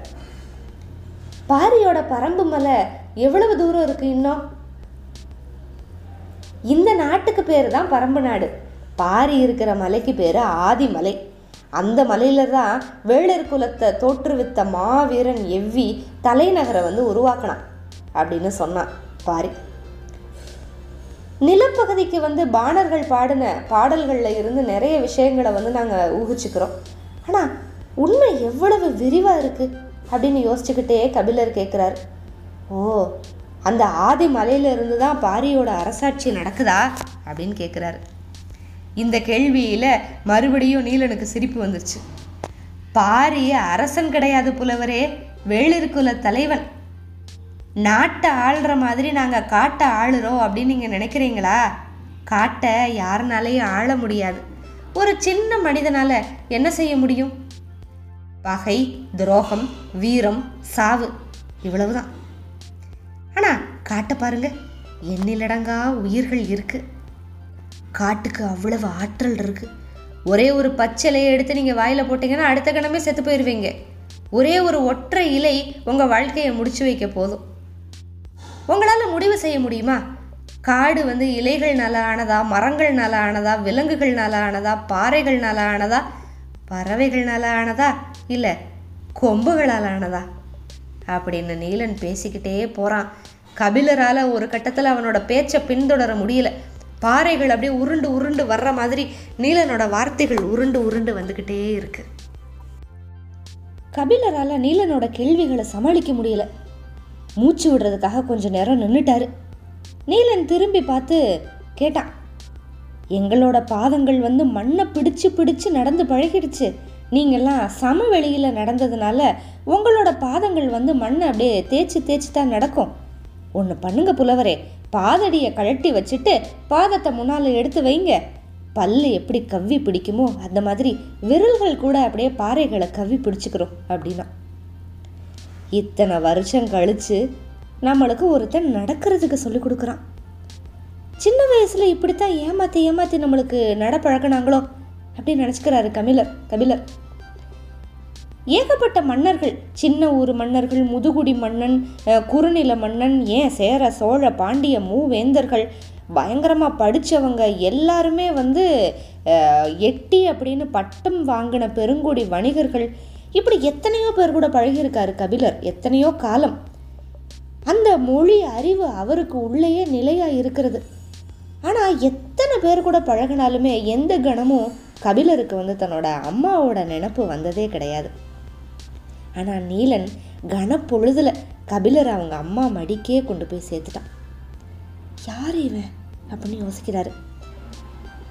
பாரியோட பரம்பு மலை எவ்வளவு தூரம் இருக்குது இன்னும்? இந்த நாட்டுக்கு பேர் தான் பரம்பு நாடு. பாரி இருக்கிற மலைக்கு பேர் ஆதிமலை அந்த மலையில தான் வேளர் குலத்தை தோற்றுவித்த மாவீரன் எவ்வி தலைநகரை வந்து உருவாக்கினான் அப்படின்னு சொன்னான் பாரி. நிலப்பகுதிக்கு வந்து பாணர்கள் பாடின பாடல்களில் இருந்து நிறைய விஷயங்களை வந்து நாங்கள் ஊகிச்சுக்கிறோம். ஆனால் உண்மை எவ்வளவு விரிவாக இருக்குது அப்படின்னு யோசிச்சுக்கிட்டே கபிலர் கேட்குறாரு ஓ அந்த ஆதி மலையிலிருந்து தான் பாரியோட அரசாட்சி நடக்குதா அப்படின்னு கேட்குறாரு இந்த கேள்வியில் மறுபடியும் நீலனுக்கு சிரிப்பு வந்துருச்சு. பாரி அரசன் கிடையாது புலவரே வேளிற்குல தலைவன். நாட்டை ஆள்ற மாதிரி நாங்கள் காட்டை ஆளுறோம் அப்படின்னு நீங்கள் நினைக்கிறீங்களா? காட்டை யாருனாலையும் ஆள முடியாது. ஒரு சின்ன மனிதனால் என்ன செய்ய முடியும்? பகை துரோகம் வீரம் சாவு இவ்வளவுதான். ஆனால் காட்டை பாருங்க எண்ணிலடங்கா உயிர்கள் இருக்குது காட்டுக்கு அவ்வளவு ஆற்றல் இருக்கு. ஒரே ஒரு பச்சிலையை எடுத்து நீங்கள் வாயில் போட்டிங்கன்னா அடுத்த கணமே செத்து போயிடுவீங்க ஒரே ஒரு ஒற்றை இலை உங்கள் வாழ்க்கையை முடிச்சு வைக்க போதும். உங்களால் முடிவு செய்ய முடியுமா? காடு வந்து இலைகள்னால ஆனதா மரங்கள்னால ஆனதா விலங்குகள்னால ஆனதா பாறைகள்னால ஆனதா பறவைகள்னால ஆனதா இல்லை கொம்புகளால் ஆனதா? அப்படின்னு நீலன் பேசிக்கிட்டே போகிறான் கபிலரால் ஒரு கட்டத்தில் அவனோட பேச்சை பின்தொடர முடியல. பாறைகள் அப்படியே உருண்டு உருண்டு வர்ற மாதிரி நீலனோட வார்த்தைகள் உருண்டு உருண்டு வந்துக்கிட்டே இருக்கு. கபிலரால் நீலனோட கேள்விகளை சமாளிக்க முடியல. மூச்சு விடுறதுக்காக கொஞ்ச நேரம் நின்றுட்டாரு நீலன் திரும்பி பார்த்து கேட்டான் எங்களோட பாதங்கள் வந்து மண்ணை பிடிச்சு பிடிச்சு நடந்து பழகிடுச்சு. நீங்கள்லாம் சமவெளியில் நடந்ததுனால உங்களோட பாதங்கள் வந்து மண்ணை அப்படியே தேய்ச்சி தேய்ச்சி தான் நடக்கும். ஒன்று பண்ணுங்க புலவரே பாதடியை கழட்டி வச்சுட்டு பாதத்தை முன்னால் எடுத்து வைங்க. பல்லு எப்படி கவ்வி பிடிக்குமோ அந்த மாதிரி விரல்கள் கூட அப்படியே பாறைகளை கவ்வி பிடிச்சிக்கிறோம் அப்படின்னா. இத்தனை வருஷம் கழிச்சு நம்மளுக்கு ஒருத்தன் நடக்கிறதுக்கு சொல்லி கொடுக்குறான். சின்ன வயசில் இப்படித்தான் ஏமாற்றி ஏமாற்றி நம்மளுக்கு நட பழக்கினாங்களோ அப்படின்னு நினச்சிக்கிறாரு கபிலர் கபிலர். ஏகப்பட்ட மன்னர்கள் சின்ன ஊர் மன்னர்கள் முதுகுடி மன்னன் குறுநில மன்னன் ஏன் சேர சோழ பாண்டிய மூவேந்தர்கள் பயங்கரமாக படித்தவங்க எல்லாருமே வந்து எட்டி அப்படின்னு பட்டம் வாங்கின பெருங்குடி வணிகர்கள். இப்படி எத்தனையோ பேர் கூட பழகியிருக்காரு கபிலர் எத்தனையோ காலம். அந்த மொழி அறிவு அவருக்கு உள்ளேயே நிலையாக இருக்கிறது. ஆனால் எத்தனை பேர் கூட பழகினாலுமே எந்த கணமும் கபிலருக்கு வந்து தன்னோட அம்மாவோட நினப்பு வந்ததே கிடையாது. ஆனால் நீலன் கனப்பொழுதில் கபிலர் அவங்க அம்மா மடிக்கே கொண்டு போய் சேர்த்துட்டான். யார் இவன்? அப்படின்னு யோசிக்கிறாரு.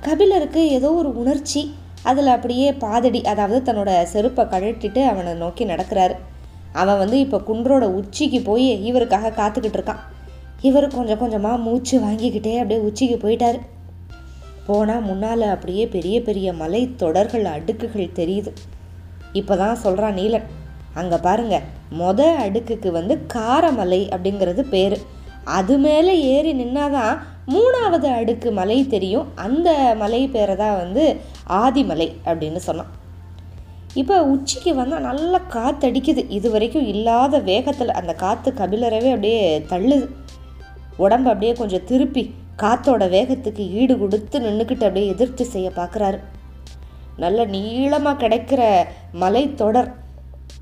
கபிலருக்கு ஏதோ ஒரு உணர்ச்சி. அதில் அப்படியே பாதடி அதாவது தன்னோட செருப்பை கழட்டிட்டு அவனை நோக்கி நடக்கிறாரு. அவன் வந்து இப்போ குன்றோட உச்சிக்கு போய் இவருக்காக காத்துக்கிட்டு இருக்கான். இவர் கொஞ்சம் கொஞ்சமாக மூச்சு வாங்கிக்கிட்டே அப்படியே உச்சிக்கு போயிட்டார். போனால் முன்னால் அப்படியே பெரிய பெரிய மலை தொடர்கள் அடுக்குகள் தெரியுது. இப்போ தான் சொல்கிறான் நீலன். அங்கே பாருங்கள் மொத அடுக்குக்கு வந்து காரமலை அப்படிங்கிறது பேர். அது மேலே ஏறி நின்னாதான் மூணாவது அடுக்கு மலை தெரியும். அந்த மலை பேரை தான் வந்து ஆதிமலை அப்படின்னு சொன்னான். இப்போ உச்சிக்கு வந்தால் நல்லா காற்றடிக்குது இது வரைக்கும் இல்லாத வேகத்தில் அந்த காற்று கபிலரவே அப்படியே தள்ளுது. உடம்பு அப்படியே கொஞ்சம் திருப்பி காற்றோட வேகத்துக்கு ஈடு கொடுத்து நின்றுக்கிட்டு அப்படியே எதிர்த்து செய்ய பார்க்குறாரு நல்ல நீளமாக கிடைக்கிற மலைத்தொடர்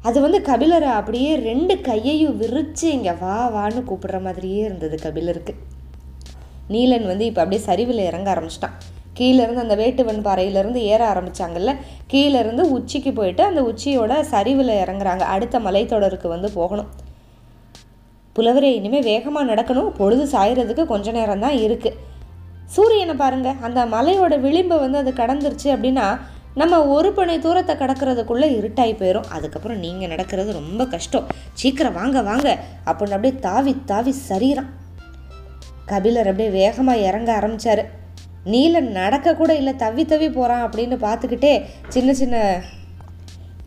அது வந்து கபிலரை அப்படியே ரெண்டு கையையும் விரிச்சு இங்கே வா வான்னு கூப்பிடுற மாதிரியே இருந்தது கபிலருக்கு. நீலன் வந்து இப்போ அப்படியே சரிவில் இறங்க ஆரம்பிச்சிட்டான். கீழேருந்து அந்த வேட்டுவன் பாறையிலேருந்து ஏற ஆரம்பித்தாங்கல்ல கீழேருந்து உச்சிக்கு போயிட்டு அந்த உச்சியோட சரிவில் இறங்குறாங்க. அடுத்த மலைத்தொடருக்கு வந்து போகணும். புலவரே இனிமேல் வேகமாக நடக்கணும். பொழுது சாயறதுக்கு கொஞ்ச நேரம் தான் இருக்குது சூரியனை பாருங்கள் அந்த மலையோட விளிம்பை வந்து அது கடந்துருச்சு அப்படின்னா நம்ம ஒரு பனை தூரத்தை கடக்கிறதுக்குள்ளே இருட்டாகி போயிடும் அதுக்கப்புறம் நீங்கள் நடக்கிறது ரொம்ப கஷ்டம். சீக்கிரம் வாங்க வாங்க. அப்படின்னு அப்படியே தாவி தாவி சரீரம். கபிலர் அப்படியே வேகமாக இறங்க ஆரம்பித்தார் நீலன் நடக்கக்கூட இல்லை தவி தவி போகிறான் அப்படின்னு பார்த்துக்கிட்டே சின்ன சின்ன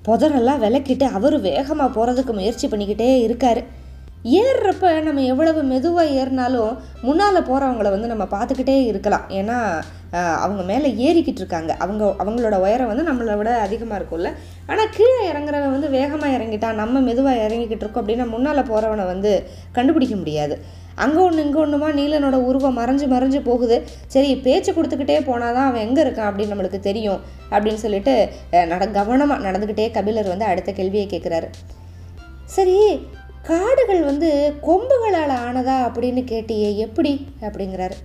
புதரெல்லாம் விளக்கிட்டு அவர் வேகமாக போகிறதுக்கு முயற்சி பண்ணிக்கிட்டே இருக்காரு. ஏறுறப்ப நம்ம எவ்வளவு மெதுவாக ஏறினாலும் முன்னால் போகிறவங்கள வந்து நம்ம பார்த்துக்கிட்டே இருக்கலாம். ஏன்னா அவங்க மேலே ஏறிக்கிட்டு இருக்காங்க. அவங்க அவங்களோட உயரம் வந்து நம்மளை விட அதிகமாக இருக்கும்ல. ஆனால் கீழே இறங்குறவன் வந்து வேகமாக இறங்கிட்டான் நம்ம மெதுவாக இறங்கிக்கிட்டு இருக்கோம் அப்படின்னா முன்னால் போகிறவனை வந்து கண்டுபிடிக்க முடியாது. அங்கே ஒன்று இங்கே ஒன்றுமா நீலனோட உருவம் மறைஞ்சு மறைஞ்சு போகுது. சரி பேச்சு கொடுத்துக்கிட்டே போனால் தான் அவன் எங்கே இருக்கான் அப்படின்னு நம்மளுக்கு தெரியும் அப்படின்னு சொல்லிட்டு நட கவனமாக நடந்துக்கிட்டே கபிலர் வந்து அடுத்த கேள்வியை கேட்குறாரு சரி காடுகள் வந்து கொம்புகளால் ஆனதா அப்படின்னு கேட்டியே எப்படி? அப்படிங்கிறாரு.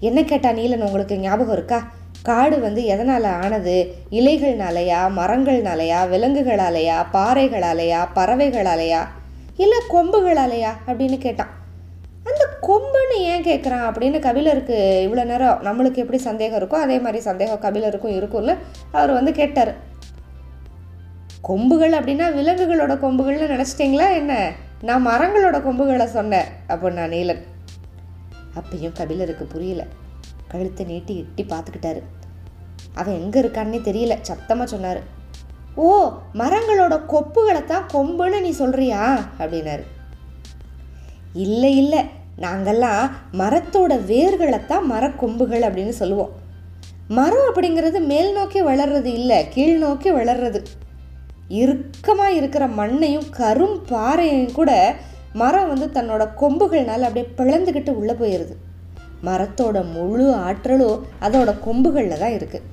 என்ன கேட்டா நீலன் உங்களுக்கு ஞாபகம் இருக்கா? காடு வந்து எதனால் ஆனது? இலைகள்னாலையா மரங்கள்னாலையா விலங்குகளாலையா பாறைகளாலையா பறவைகளாலையா இல்லை கொம்புகளாலையா அப்படின்னு கேட்டான். அந்த கொம்புன்னு ஏன் கேட்குறான் அப்படின்னு கபிலருக்கு இவ்வளோ நேரம் நம்மளுக்கு எப்படி சந்தேகம் இருக்கோ அதே மாதிரி சந்தேகம் கபிலருக்கும் இருக்கும்ல அவர் வந்து கேட்டார். கொம்புகள் அப்படின்னா விலங்குகளோட கொம்புகள்னு நினச்சிட்டிங்களா? என்ன? நான் மரங்களோட கொம்புகளை சொன்னேன் அப்படின்னா நீலன். அப்பயும் கபிலருக்கு புரியல. கழுத்தை நீட்டி எட்டி பார்த்துக்கிட்டாரு. அவன் எங்கே இருக்கான்னே தெரியல சத்தமாக சொன்னார். ஓ மரங்களோட கொப்புகளை தான் கொம்புன்னு நீ சொல்கிறியா அப்படின்னாரு. இல்லை இல்லை. நாங்கெல்லாம் மரத்தோட வேர்களைத்தான் மரக்கொம்புகள் அப்படின்னு சொல்லுவோம். மரம் அப்படிங்கிறது மேல் நோக்கி வளர்றது இல்லை கீழ் நோக்கி வளர்றது. இறுக்கமாக இருக்கிற மண்ணையும் கரும் பாறையும் கூட மரம் வந்து தன்னோட கொம்புகள்னால அப்படியே பிளந்துக்கிட்டு உள்ளே போயிடுது மரத்தோட முழு ஆற்றலும் அதோட கொம்புகளில் தான் இருக்குது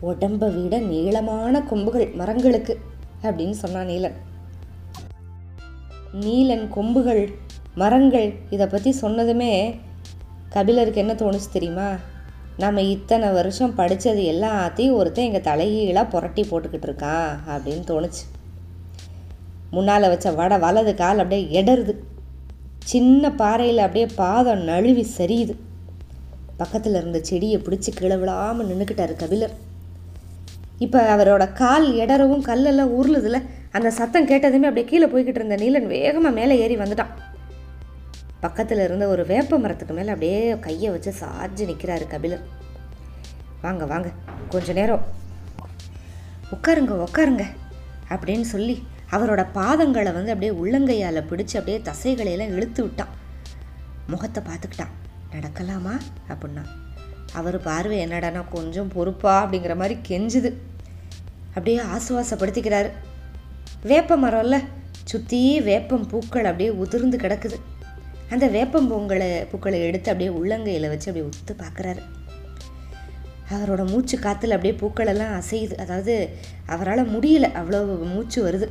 உடம்பை விட நீளமான கொம்புகள் மரங்களுக்கு அப்படின்னு சொன்னான் நீலன். நீலன் கொம்புகள் மரங்கள் இதை பற்றி சொன்னதுமே கபிலருக்கு என்ன தோணுச்சு தெரியுமா? நம்ம இத்தனை வருஷம் படித்தது எல்லாத்தையும் ஒருத்தன் எங்கள் தலைகீழாக புரட்டி போட்டுக்கிட்டு இருக்கான் அப்படின்னு தோணுச்சு. முன்னால் வச்ச வடை வலது கால் அப்படியே எடருது. சின்ன பாறையில் அப்படியே பாதம் நழுவி சரியுது. பக்கத்தில் இருந்த செடியை பிடிச்சி கீழே விழாமல் நின்றுக்கிட்டாரு கபிலர். இப்போ அவரோட கால் எடரவும் கல்லெல்லாம் உருளுதுல. அந்த சத்தம் கேட்டதுமே அப்படியே கீழே போய்கிட்டு இருந்த நீலன் வேகமாக மேலே ஏறி வந்துட்டான். பக்கத்தில் இருந்த ஒரு வேப்ப மரத்துக்கு மேலே அப்படியே கையை வச்சு சாஞ்சு நிற்கிறாரு கபிலர் வாங்க வாங்க கொஞ்ச நேரம். உட்காருங்க உட்காருங்க அப்படின்னு சொல்லி அவரோட பாதங்களை வந்து அப்படியே உள்ளங்கையால் பிடிச்சு அப்படியே தசைகளையெல்லாம் இழுத்து விட்டான். முகத்தை பார்த்துக்கிட்டான். நடக்கலாமா அப்படின்னா? அவர் பார்வை என்னடானா கொஞ்சம் பொறுப்பா அப்படிங்கிற மாதிரி கெஞ்சுது. அப்படியே ஆசுவாசப்படுத்திக்கிறாரு. வேப்ப மரம்ல சுற்றி வேப்பம் பூக்கள் அப்படியே உதிர்ந்து கிடக்குது. அந்த வேப்பம் பூங்களை பூக்களை எடுத்து அப்படியே உள்ளங்கையில் வச்சு அப்படியே உத்து பார்க்குறாரு. அவரோட மூச்சு காற்றுல அப்படியே பூக்களெல்லாம் அசையுது. அதாவது அவரால் முடியல அவ்வளோ மூச்சு வருது.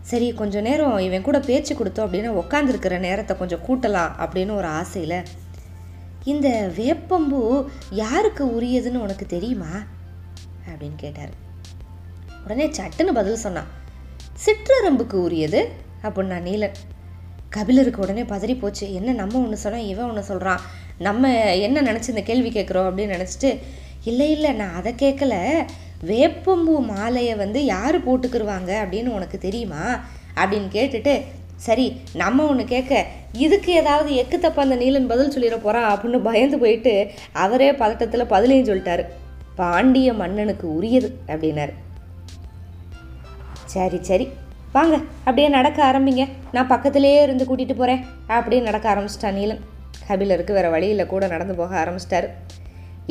சரி கொஞ்சம் நேரம் இவன் கூட பேச்சு கொடுத்தோம் அப்படின்னா உக்காந்துருக்கிற நேரத்தை கொஞ்சம் கூட்டலாம் அப்படின்னு ஒரு ஆசையில் இந்த வேப்பம்பூ யாருக்கு உரியதுன்னு உனக்கு தெரியுமா? அப்படின்னு கேட்டார். உடனே சட்டுன்னு பதில் சொன்னான். சிற்றரம்புக்கு உரியது அப்படின்னா நீலன். கபிலருக்கு உடனே பதறி போச்சு. என்ன நம்ம ஒன்று சொன்னோம் இவன் ஒன்று சொல்கிறான் நம்ம என்ன நினச்சி இந்த கேள்வி கேட்குறோம் அப்படின்னு நினச்சிட்டு இல்லை இல்லை நான் அதை கேட்கல. வேப்பம்பூ மாலையை வந்து யார் போட்டுக்கிருவாங்க அப்படின்னு உனக்கு தெரியுமா? அப்படின்னு கேட்டுட்டு சரி நம்ம ஒன்று கேட்க. இதுக்கு ஏதாவது எக்கு தப்பா அந்த நீலன் பதில் சொல்லிட போகிறான் அப்படின்னு பயந்து போயிட்டு அவரே பதட்டத்தில் பதிலையும் சொல்லிட்டாரு. பாண்டிய மன்னனுக்கு உரியது அப்படின்னாரு. சரி சரி. வாங்க அப்படியே நடக்க ஆரம்பிங்க. நான் பக்கத்திலேயே இருந்து கூட்டிகிட்டு போகிறேன் அப்படியே நடக்க ஆரம்பிச்சிட்டான் நீலன். கபிலருக்கு வேறு வழியில் கூட நடந்து போக ஆரம்பிச்சிட்டாரு.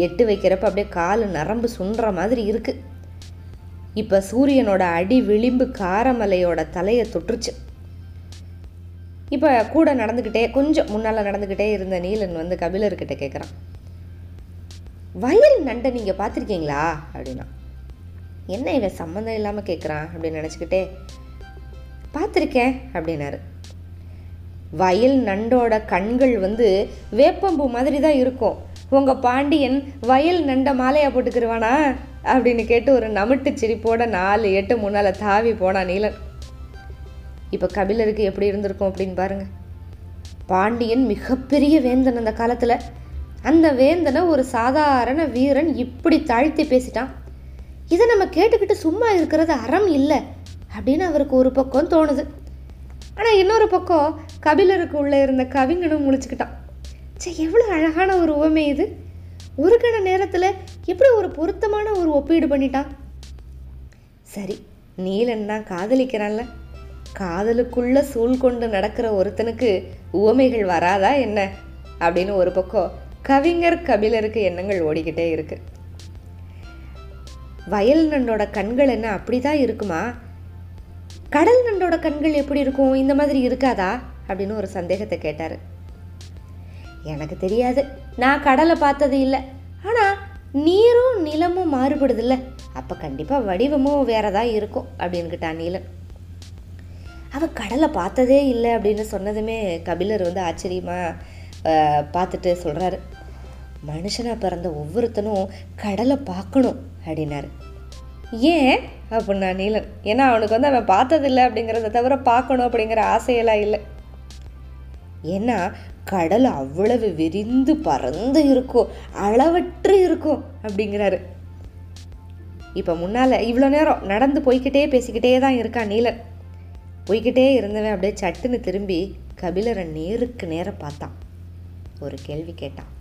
எட்டு வைக்கிறப்ப அப்படியே கால் நரம்பு சுன்ற மாதிரி இருக்குது இப்போ சூரியனோட அடி விளிம்பு காரமலையோட தலையை தொட்டுருச்சு. இப்போ கூட நடந்துக்கிட்டே கொஞ்சம் முன்னால் நடந்துக்கிட்டே இருந்த நீலன் வந்து கபிலர்கிட்ட கேட்குறான் வயல் நண்டை நீங்கள் பார்த்துருக்கீங்களா அப்படின்னா. என்ன இவன் சம்மந்தம் இல்லாமல் கேட்குறான் அப்படின்னு நினச்சிக்கிட்டே பார்த்துருக்கேன் அப்படின்னாரு. வயல் நண்டோட கண்கள் வந்து வேப்பம்பூ மாதிரி தான் இருக்கும். உங்கள் பாண்டியன் வயல் நண்டை மாலையாக போட்டுக்கிருவானா? அப்படின்னு கேட்டு ஒரு நமிட்டு சிரிப்போட நாலு எட்டு முன்னால் தாவி போனான் நீலன். இப்போ கபிலருக்கு எப்படி இருந்திருக்கும் அப்படின்னு பாருங்க. பாண்டியன் மிகப்பெரிய வேந்தன் அந்த காலத்தில். அந்த வேந்தனை ஒரு சாதாரண வீரன் இப்படி தாழ்த்தி பேசிட்டான். இதை நம்ம கேட்டுக்கிட்டு சும்மா இருக்கிறது அறம் இல்லை. அப்படின்னு அவருக்கு ஒரு பக்கம் தோணுது. ஆனால் இன்னொரு பக்கம் கபிலருக்கு உள்ளே இருந்த கவிஞனும் முழிச்சுக்கிட்டான். சே எவ்வளோ அழகான ஒரு உவமை இது. ஒரு கண நேரத்தில் எப்படி ஒரு பொருத்தமான ஒரு ஒப்பீடு பண்ணிட்டான்? சரி நீலன் தான் காதலிக்கிறான்ல. காதலுக்குள்ள சூழ் கொண்டு நடக்கிற ஒருத்தனுக்கு உவமைகள் வராதா என்ன? அப்படின்னு ஒரு பக்கம் கவிஞர் கபிலருக்கு எண்ணங்கள் ஓடிக்கிட்டே இருக்கு. வயல் நண்டோட கண்கள் என்ன அப்படிதான் இருக்குமா? கடல் நண்டோட கண்கள் எப்படி இருக்கும்? இந்த மாதிரி இருக்காதா? அப்படின்னு ஒரு சந்தேகத்தை கேட்டார். எனக்கு தெரியாது. நான் கடலை பார்த்தது இல்லை. ஆனால் நீரும் நிலமும் மாறுபடுதில்ல. அப்போ கண்டிப்பாக வடிவமும் வேறதா இருக்கும் அப்படின்னுக்கிட்டான் நீலன். அவள் கடலை பார்த்ததே இல்லை அப்படின்னு சொன்னதுமே கபிலர் வந்து ஆச்சரியமாக பார்த்துட்டு சொல்கிறாரு மனுஷனாக பிறந்த ஒவ்வொருத்தனும் கடலை பார்க்கணும் அப்படின்னாரு. ஏன்? அப்படின்னா நீலன். ஏன்னா அவனுக்கு வந்து அவன் பார்த்ததில்லை அப்படிங்கிறத தவிர பார்க்கணும் அப்படிங்கிற ஆசையெல்லாம் இல்லை. ஏன்னா கடல் அவ்வளவு விரிந்து பறந்து இருக்கும் அளவற்று இருக்கும் அப்படிங்கிறாரு. இப்போ முன்னால் இவ்வளோ நேரம் நடந்து போய்க்கிட்டே பேசிக்கிட்டே தான் இருக்கான் நீலன். போய்கிட்டே இருந்தவன் அப்படியே சட்டுன்னு திரும்பி கபிலரை நேருக்கு நேர பார்த்தான். ஒரு கேள்வி கேட்டான்.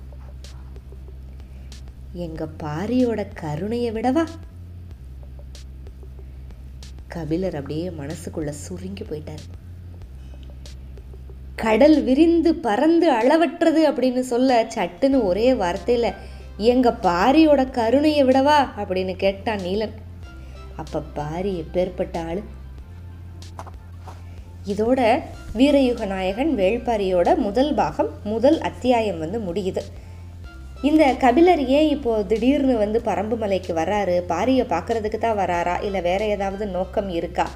எங்கள் பாரியோட கருணையை விடவா? கபிலர் அப்படியே மனசுக்குள்ள சுருங்கி போயிட்டார். கடல் விரிந்து பறந்து அளவற்றது அப்படின்னு சொல்ல சட்டுன்னு ஒரே வார்த்தையில எங்க பாரியோட கருணையை விடவா? அப்படின்னு கேட்டான் நீலன். அப்ப பாரி எப்பேற்பட்ட ஆளு? இதோட வீரயுக நாயகன் வேள்பாரியோட முதல் பாகம் முதல் அத்தியாயம் வந்து முடியுது. இந்த கபிலர் ஏன் இப்போது திடீர்னு வந்து பரம்பு மலைக்கு வராரு? பாரியை பார்க்கறதுக்கு தான் வராரா? இல்லை வேற ஏதாவது நோக்கம் இருக்கா?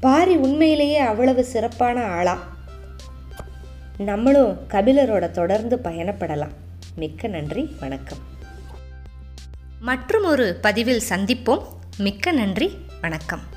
பாரி உண்மையிலேயே அவ்வளவு சிறப்பான ஆளா? நம்மளும் கபிலரோட தொடர்ந்து பயணப்படலாம். மிக்க நன்றி வணக்கம். மற்றும் ஒரு பதிவில் சந்திப்போம். மிக்க நன்றி வணக்கம்.